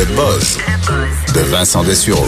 Le buzz de Vincent Dessureau.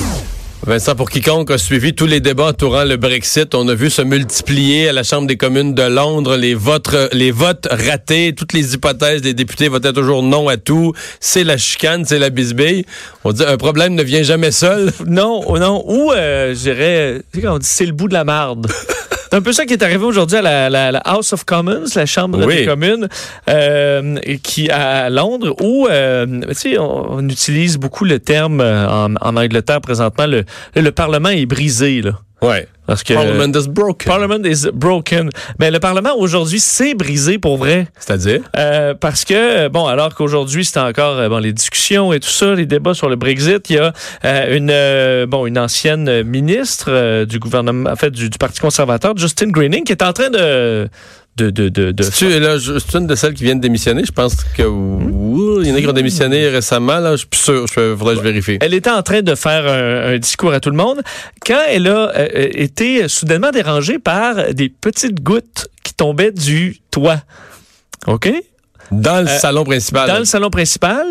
Vincent, pour quiconque a suivi tous les débats entourant le Brexit, on a vu se multiplier à la Chambre des communes de Londres les votes, les votes ratés, toutes les hypothèses des députés votaient toujours non à tout. C'est la chicane, c'est la bisbille. On dit un problème ne vient jamais seul. Non, non. Ou, euh, je dirais, c'est le bout de la marde. C'est un peu ça qui est arrivé aujourd'hui à la, la, la, House of Commons, la Chambre Oui. des communes, euh, qui à Londres, où euh, tu sais, on, on utilise beaucoup le terme euh, en, en Angleterre présentement, le, le Parlement est brisé. Là. Ouais. Parce que Parliament is broken. Parliament is broken. Mais le Parlement aujourd'hui s'est brisé pour vrai. C'est-à-dire? Euh, parce que, bon, alors qu'aujourd'hui, c'est encore euh, bon, les discussions et tout ça, les débats sur le Brexit, il y a euh, une, euh, bon, une ancienne ministre du gouvernement, en fait, du, du Parti conservateur, Justin Greening, qui est en train de... de, de, de, de- C'est une de celles qui viennent de démissionner? Je pense que il y en a qui ont démissionné récemment. Là, je suis plus sûr. Je faudrait que je vérifie. Elle était en train de faire un, un discours à tout le monde quand elle a euh, été soudainement dérangée par des petites gouttes qui tombaient du toit. OK? Dans le Euh, salon principal. Dans le salon principal,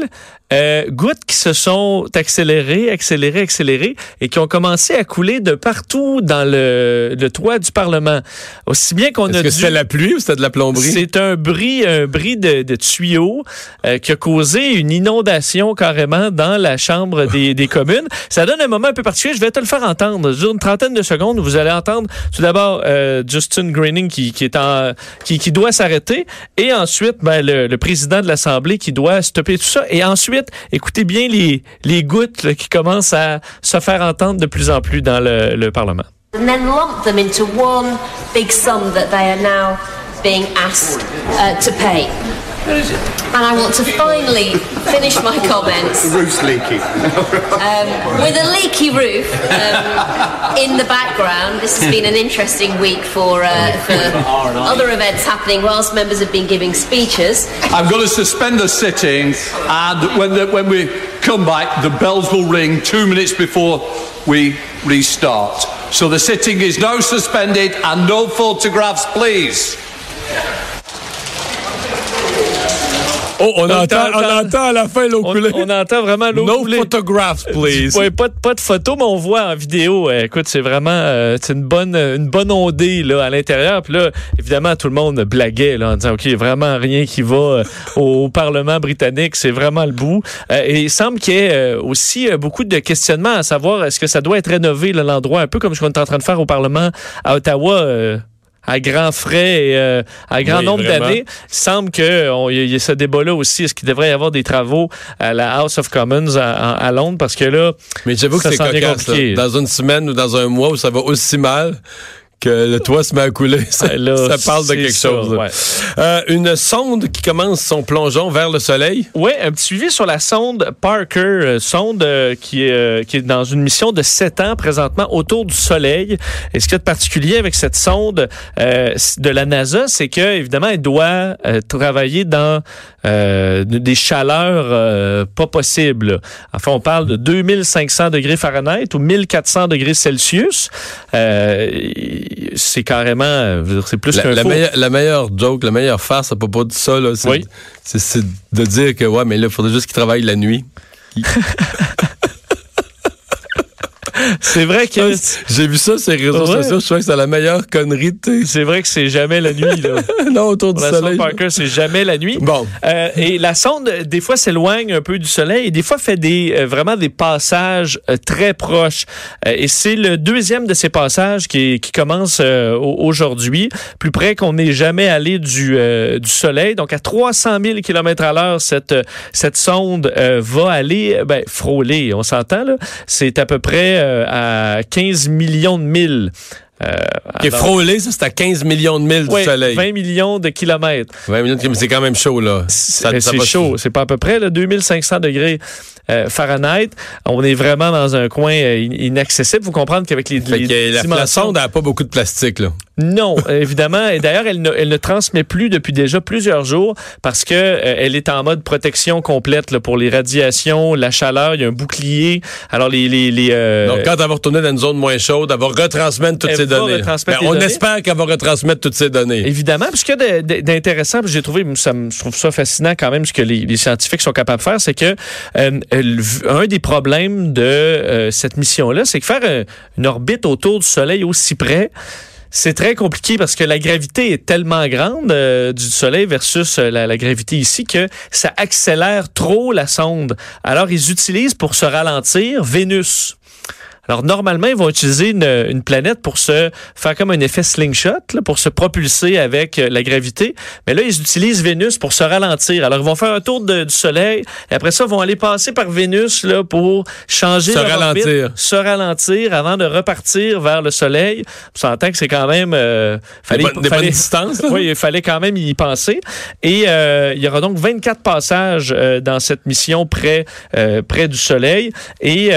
euh, gouttes qui se sont accélérées, accélérées, accélérées et qui ont commencé à couler de partout dans le, le toit du Parlement. Aussi bien qu'on Est-ce a que dû... c'était la pluie ou c'était de la plomberie? C'est un bris, un bris de, de tuyaux euh, qui a causé une inondation carrément dans la chambre des, des communes. Ça donne un moment un peu particulier. Je vais te le faire entendre. Une trentaine de secondes, vous allez entendre tout d'abord euh, Justin Greening qui, qui est en, qui, qui doit s'arrêter, et ensuite ben, le, le président de l'Assemblée qui doit stopper tout ça. Et ensuite, écoutez bien les, les gouttes là, qui commencent à se faire entendre de plus en plus dans le, le Parlement. and then lump them into one big sum that they are now being asked uh, to pay. And I want to finally finish my comments The roof's leaking. with a leaky roof um, in the background. This has been an interesting week for, uh, for other events happening whilst members have been giving speeches. I'm going to suspend the sitting, and when, the, when we come back, the bells will ring two minutes before we restart. So the sitting is now suspended, and no photographs, please. Oh, on, entend, on entend- à la fin l'eau couler. on entend vraiment l'eau No couler. photographs, please. Ouais, pas, de, pas de photos, mais on voit en vidéo. euh, écoute, c'est vraiment euh, c'est une bonne une bonne ondée là, à l'intérieur. Puis là, évidemment, tout le monde blaguait là, en disant OK, il y a vraiment rien qui va euh, au, Parlement britannique. C'est vraiment le bout. Euh, et il semble qu'il y ait euh, aussi beaucoup de questionnements à savoir est-ce que ça doit être rénové l'endroit, un peu comme ce qu'on est en train de faire au Parlement à Ottawa. À grands frais et euh, à grand Oui, nombre d'années. Il semble qu'il y, y a ce débat-là aussi. Est-ce qu'il devrait y avoir des travaux à la House of Commons à, à- à Londres? Parce que là, Mais j'avoue que c'est cocasse. là. compliqué. Dans une semaine ou dans un mois où ça va aussi mal que le toit se met à couler, ça, Là, ça parle de quelque ça, chose. ouais. Euh, une sonde qui commence son plongeon vers le soleil. Oui, un petit suivi sur la sonde Parker, euh, sonde euh, qui, est, qui est dans une mission de 7 ans présentement autour du Soleil. Et ce qu'il y a de particulier avec cette sonde euh, de la NASA, c'est que évidemment, elle doit travailler dans euh, des chaleurs euh, pas possibles. Enfin, on parle de 2500 degrés Fahrenheit ou 1400 degrés Celsius. Euh, c'est carrément, c'est plus La, qu'un la meilleure, la meilleure joke, la meilleure farce à propos de ça, là, c'est, Oui. c'est, c'est de dire que ouais, mais là, il faudrait juste qu'il travaille la nuit. C'est vrai que J'ai vu ça sur les réseaux Ouais. sociaux, je trouvais que c'est la meilleure connerie, sais. c'est vrai que c'est jamais la nuit. Là. non, autour du La soleil. Parker, c'est jamais la nuit. Bon. Euh, et la sonde, des fois, s'éloigne un peu du soleil et des fois fait des euh, vraiment des passages euh, très proches. Euh, et c'est le deuxième de ces passages qui, qui commence euh, au- aujourd'hui, plus près qu'on n'est jamais allé du, euh, du soleil. Donc, à 300 000 km à l'heure, cette, cette sonde euh, va aller ben, frôler, on s'entend, là. C'est à peu près euh, à 15 millions de milles. Euh, Qui est alors- frôlé, ça, c'est à 15 millions de milles Ouais, du soleil. 20 millions de kilomètres. 20 millions de kilomètres, c'est quand même chaud, là. C'est chaud. C'est pas à peu près là, 2500 degrés euh, Fahrenheit. On est vraiment dans un coin euh, in- inaccessible. Vous comprendre qu'avec les, les la, la sonde n'a pas beaucoup de plastique, là. Non, évidemment. Et d'ailleurs, elle ne, elle ne transmet plus depuis déjà plusieurs jours parce que euh, elle est en mode protection complète là, pour les radiations, la chaleur. Il y a un bouclier. Alors les les, les euh, Donc, quand elle va retourner dans une zone moins chaude, elle va retransmettre toutes Elle ces va données. Ben, on données. espère qu'elle va retransmettre toutes ces données. Évidemment, parce qu'il y a d'intéressant, j'ai trouvé, ça me- je trouve ça fascinant quand même, ce que les, les scientifiques sont capables de faire, c'est que euh, un des problèmes de euh, cette mission-là, c'est que faire euh, une orbite autour du Soleil aussi près, c'est très compliqué parce que la gravité est tellement grande euh, du Soleil versus euh, la, la gravité ici que ça accélère trop la sonde. Alors, ils utilisent pour se ralentir Vénus. Alors, normalement, ils vont utiliser une, une planète pour se faire comme un effet slingshot, là, pour se propulser avec euh, la gravité. Mais là, ils utilisent Vénus pour se ralentir. Alors, ils vont faire un tour de- du Soleil et après ça, ils vont aller passer par Vénus là, pour changer Se leur orbite, ralentir. se ralentir avant de repartir vers le Soleil. On s'entend que c'est quand même... euh, Des, bonnes- des bonnes fallait- distances, oui, il fallait quand même y penser. Et euh, il y aura donc 24 passages euh, dans cette mission près, euh, près du Soleil. Et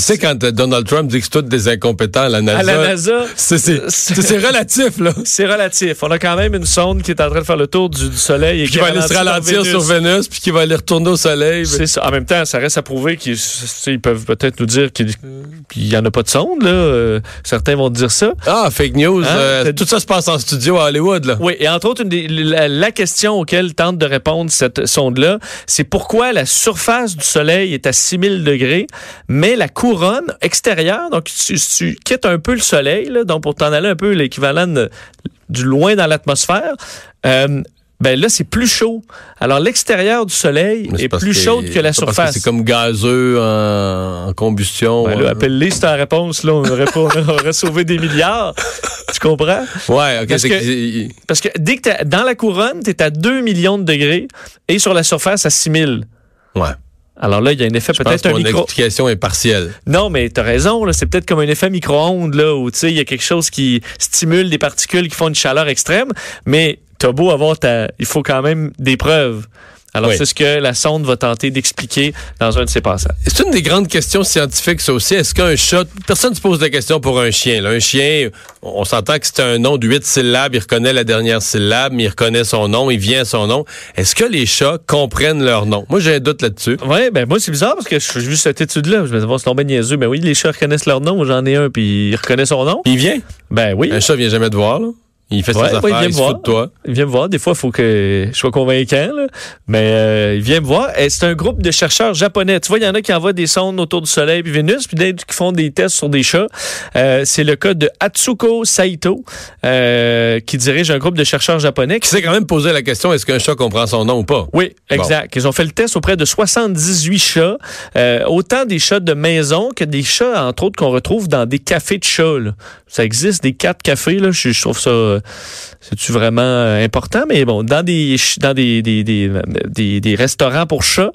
sais, quand euh, Donald Trump dit que c'est tous des incompétents à la NASA, à la NASA, c'est- c'est c'est- c'est relatif, là. c'est relatif. On a quand même une sonde qui est en train de faire le tour du, du Soleil et qui va aller se ralentir sur Vénus, puis qui va aller retourner au Soleil. C'est ça. En même temps, ça reste à prouver qu'ils ils peuvent peut-être nous dire qu'il n'y en a pas de sonde. Là. Euh, certains vont dire ça. Ah, fake news. Hein? euh, C'est- tout ça se passe en studio à Hollywood, là. Oui, et entre autres, une des- la, la question auquel tente de répondre cette sonde-là, c'est pourquoi la surface du Soleil est à 6000 degrés, mais la couronne extérieure, donc tu, tu quittes un peu le Soleil, là, donc pour t'en aller un peu l'équivalent du loin dans l'atmosphère, euh, ben là, c'est plus chaud. Alors, l'extérieur du Soleil est plus chaude que la surface. C'est comme gazeux en, en combustion. Ben là, euh. appelle-les, c'est ta réponse, là, on aurait, pas, on aurait sauvé des milliards. Tu comprends? Ouais, ok. Parce que- Parce que dès que t'es dans la couronne, tu es à 2 millions de degrés et sur la surface à 6000. Ouais. Alors là, il y a un effet peut-être un micro. explication est partielle. Non, mais tu as raison, c'est peut-être comme un effet micro-ondes là où tu sais il y a quelque chose qui stimule des particules qui font une chaleur extrême, mais t'as beau avoir ta il faut quand même des preuves. Alors Oui. c'est ce que la sonde va tenter d'expliquer dans un de ses passages. C'est une des grandes questions scientifiques, ça aussi. Est-ce qu'un chat, personne ne se pose la question pour un chien. là. Un chien, on s'entend que c'est un nom de huit syllabes, il reconnaît la dernière syllabe, mais il reconnaît son nom, il vient à son nom. Est-ce que les chats comprennent leur nom? Moi, j'ai un doute là-dessus. Ouais, ben moi c'est bizarre parce que j'ai vu cette étude-là, je me disais bon, c'est tombé niaiseux, mais oui, les chats reconnaissent leur nom, j'en ai un puis il reconnaît son nom. Il vient? Ben oui. Un chat vient jamais te voir, là. Il fait Ouais, ses ouais, il vient il, me se voir. fout de toi. Il vient me voir. Des fois, il faut que je sois convaincant, là. mais euh, il vient me voir. Et c'est un groupe de chercheurs japonais. Tu vois, il y en a qui envoient des sondes autour du Soleil puis Vénus, puis d'autres qui font des tests sur des chats. Euh, c'est le cas de Atsuko Saito, euh, qui dirige un groupe de chercheurs japonais. Qui s'est quand même posé la question, est-ce qu'un chat comprend son nom ou pas? Oui, exact. Ils ont fait le test auprès de 78 chats, euh, autant des chats de maison que des chats, entre autres, qu'on retrouve dans des cafés de chats. là. Ça existe, des quatre cafés. Là. Je, je trouve ça... c'est-tu vraiment euh, important? Mais bon, dans des dans des, des, des, des, restaurants pour chats.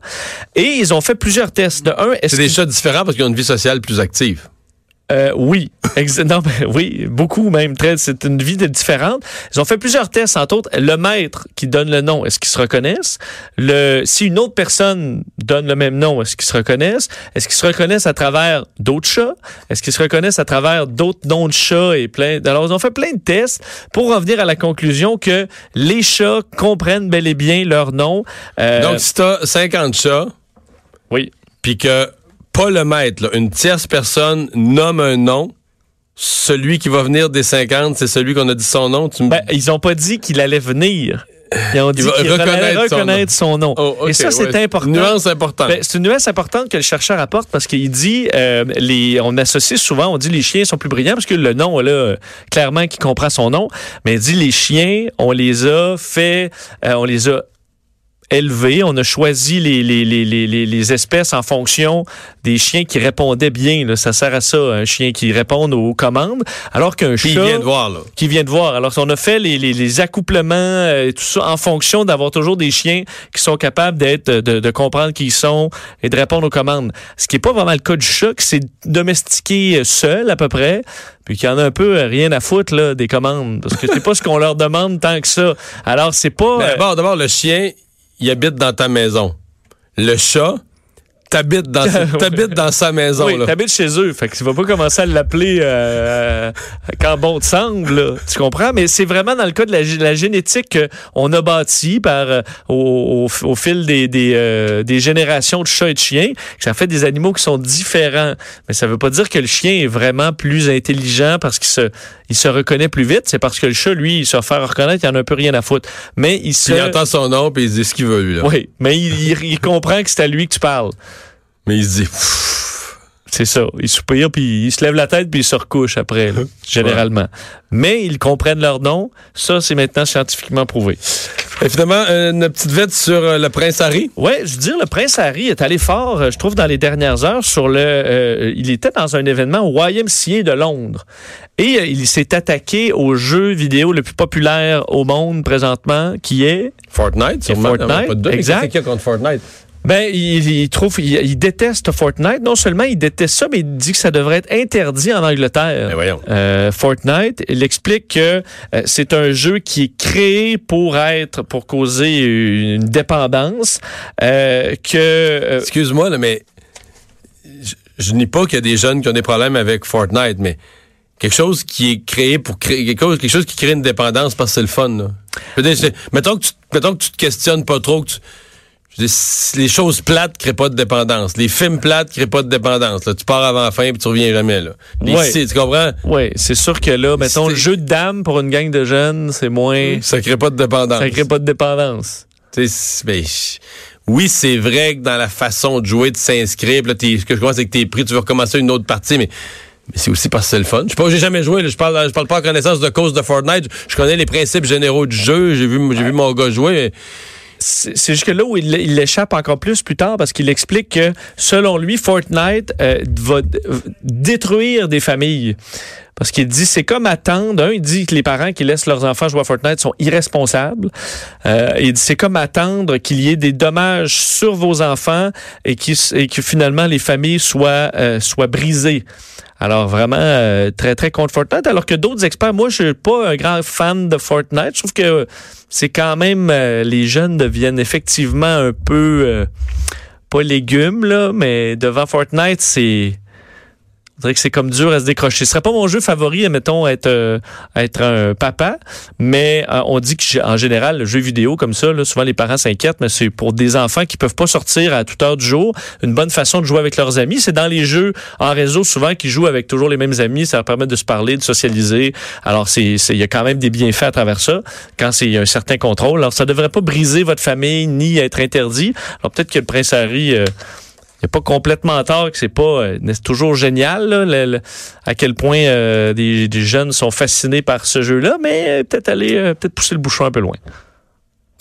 Et ils ont fait plusieurs tests. De un, est-ce C'est des chats différents parce qu'ils ont une vie sociale plus active. Euh, oui, non, ben, oui, beaucoup même. Très, c'est une vie différente. Ils ont fait plusieurs tests, entre autres le maître qui donne le nom, est-ce qu'ils se reconnaissent? Le, si une autre personne donne le même nom, est-ce qu'ils se reconnaissent? Est-ce qu'ils se reconnaissent à travers d'autres chats? Est-ce qu'ils se reconnaissent à travers d'autres noms de chats et plein Alors ils ont fait plein de tests pour en venir à la conclusion que les chats comprennent bel et bien leur nom. Euh, Donc, si t'as 50 chats, oui. puis que pas le maître, là, une tierce personne nomme un nom, celui qui va venir des 50, c'est celui qu'on a dit son nom. Tu. Ben, ils ont pas dit qu'il allait venir. Ils ont dit qu'il allait reconnaître son nom. Oh, Et ça, c'est ouais. important. Nuance importante. Ben, c'est une nuance importante que le chercheur apporte parce qu'il dit, euh, les, on associe souvent, on dit les chiens sont plus brillants parce que le nom, là, clairement, qui comprend son nom, mais il dit les chiens, on les a fait, euh, on les a élevé. On a choisi les, les, les, les, les espèces en fonction des chiens qui répondaient bien. Là. Ça sert à ça, un chien qui répond aux commandes. Alors qu'un chat... Puis il vient de voir, là. Qui vient de voir. Alors, on a fait les, les, les accouplements euh, et tout ça en fonction d'avoir toujours des chiens qui sont capables d'être de, de comprendre qui ils sont et de répondre aux commandes. Ce qui n'est pas vraiment le cas du chat, qui s'est domestiqué seul à peu près, puis qu'il y en a un peu euh, rien à foutre là, des commandes. Parce que c'est pas ce qu'on leur demande tant que ça. Alors, c'est pas... Euh, D'abord, d'abord, le chien, il habite dans ta maison. Le chat, t'habites dans, t'habites dans sa maison. Oui, là. t'habites chez eux. Fait que tu vas pas commencer à l'appeler euh, quand bon te semble. là. Tu comprends? Mais c'est vraiment dans le cas de la, la génétique qu'on a bâti par euh, au, au- au fil des, des, euh, des générations de chats et de chiens, que ça fait des animaux qui sont différents. Mais ça veut pas dire que le chien est vraiment plus intelligent parce qu'il se, il se reconnaît plus vite. C'est parce que le chat, lui, il se fait reconnaître, il en a un peu rien à foutre. Mais il se... Puis il entend son nom, puis il dit ce qu'il veut, lui. Là. Oui, mais il, il- il comprend que c'est à lui que tu parles. Mais il se dit... C'est ça. Il soupire, puis il se lève la tête, puis il se recouche après, là, généralement. Mais ils comprennent leur nom. Ça, c'est maintenant scientifiquement prouvé. Et finalement, une petite vite sur euh, le prince Harry. Ouais, je veux dire, le prince Harry est allé fort, euh, je trouve, dans les dernières heures sur le. euh, il était dans un événement au YMCA de Londres et euh, il s'est attaqué au jeu vidéo le plus populaire au monde présentement, qui est Fortnite, sûrement. Fortnite, Pas de exact. contre Fortnite? Ben, il, il trouve, il, il déteste Fortnite. Non seulement il déteste ça, mais il dit que ça devrait être interdit en Angleterre. Ben voyons. Euh, Fortnite, il explique que euh, c'est un jeu qui est créé pour être, pour causer une dépendance, euh, que Excuse-moi, là, mais je, je nie pas qu'il y a des jeunes qui ont des problèmes avec Fortnite, mais quelque chose qui est créé pour créer quelque chose, quelque chose qui crée une dépendance parce que c'est le fun. Là. Mettons, que tu, mettons que tu te questionnes pas trop, que tu, les choses plates créent pas de dépendance. Les films plates créent pas de dépendance. Là. Tu pars avant la fin puis tu reviens jamais. Là. Ouais. tu comprends? Oui, c'est sûr que là, mettons, le jeu de dames pour une gang de jeunes, c'est moins. Ça crée pas de dépendance. Ça crée pas de dépendance. Tu sais, c'est- ben, oui, c'est vrai que dans la façon de jouer, de s'inscrire, ce que je commence, c'est que t'es pris, tu veux recommencer une autre partie, mais, mais c'est aussi parce que c'est le fun. Je sais pas, j'ai jamais joué, là, je parle, je parle pas en connaissance de cause de Fortnite. Je, je connais les principes généraux du jeu, j'ai vu, j'ai vu mon gars jouer. mais C'est jusque là où il, il échappe encore plus plus tard parce qu'il explique que selon lui, Fortnite euh, va d- détruire des familles. Parce qu'il dit, c'est comme attendre. Un, il dit que les parents qui laissent leurs enfants jouer à Fortnite sont irresponsables. Euh, il dit, c'est comme attendre qu'il y ait des dommages sur vos enfants et, que finalement les familles soient, euh, soient brisées. Alors vraiment euh, très très contre Fortnite. Alors que d'autres experts, moi je suis pas un grand fan de Fortnite. Je trouve que c'est quand même euh, les jeunes deviennent effectivement un peu pas légumes là, mais devant Fortnite c'est on dirait que c'est comme dur à se décrocher. Ce serait pas mon jeu favori, mettons, être, euh, être un papa, mais euh, on dit qu'en général, le jeu vidéo comme ça, là, souvent les parents s'inquiètent, mais c'est pour des enfants qui peuvent pas sortir à toute heure du jour. Une bonne façon de jouer avec leurs amis, c'est dans les jeux en réseau, souvent, qui jouent avec toujours les mêmes amis. Ça leur permet de se parler, de socialiser. Alors, c'est, il y a quand même des bienfaits à travers ça, quand c'est il y a un certain contrôle. Alors, ça devrait pas briser votre famille, ni être interdit. Alors, peut-être que le prince Harry... euh, n'est pas complètement tort que c'est pas euh, toujours génial là, le- le- à quel point euh, des, des jeunes sont fascinés par ce jeu-là, mais euh, peut-être aller peut-être pousser le bouchon un peu loin.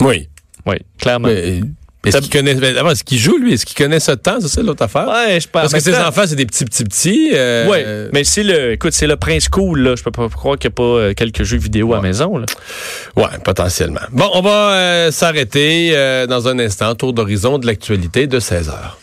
oui. Oui, clairement. Mais, est-ce qu'il connaît, ben, d'abord, est-ce qu'il joue, lui? Est-ce qu'il connaît ce temps? C'est ça l'autre affaire? Ouais, je pense. Parce que ses enfants, c'est des petits, petits, petits. euh, Oui, mais c'est le, écoute, c'est le prince cool là. Je peux pas croire qu'il n'y a pas quelques jeux vidéo à la maison là. Ouais, potentiellement. Bon, on va euh, s'arrêter euh, dans un instant, tour d'horizon de l'actualité de 16 heures.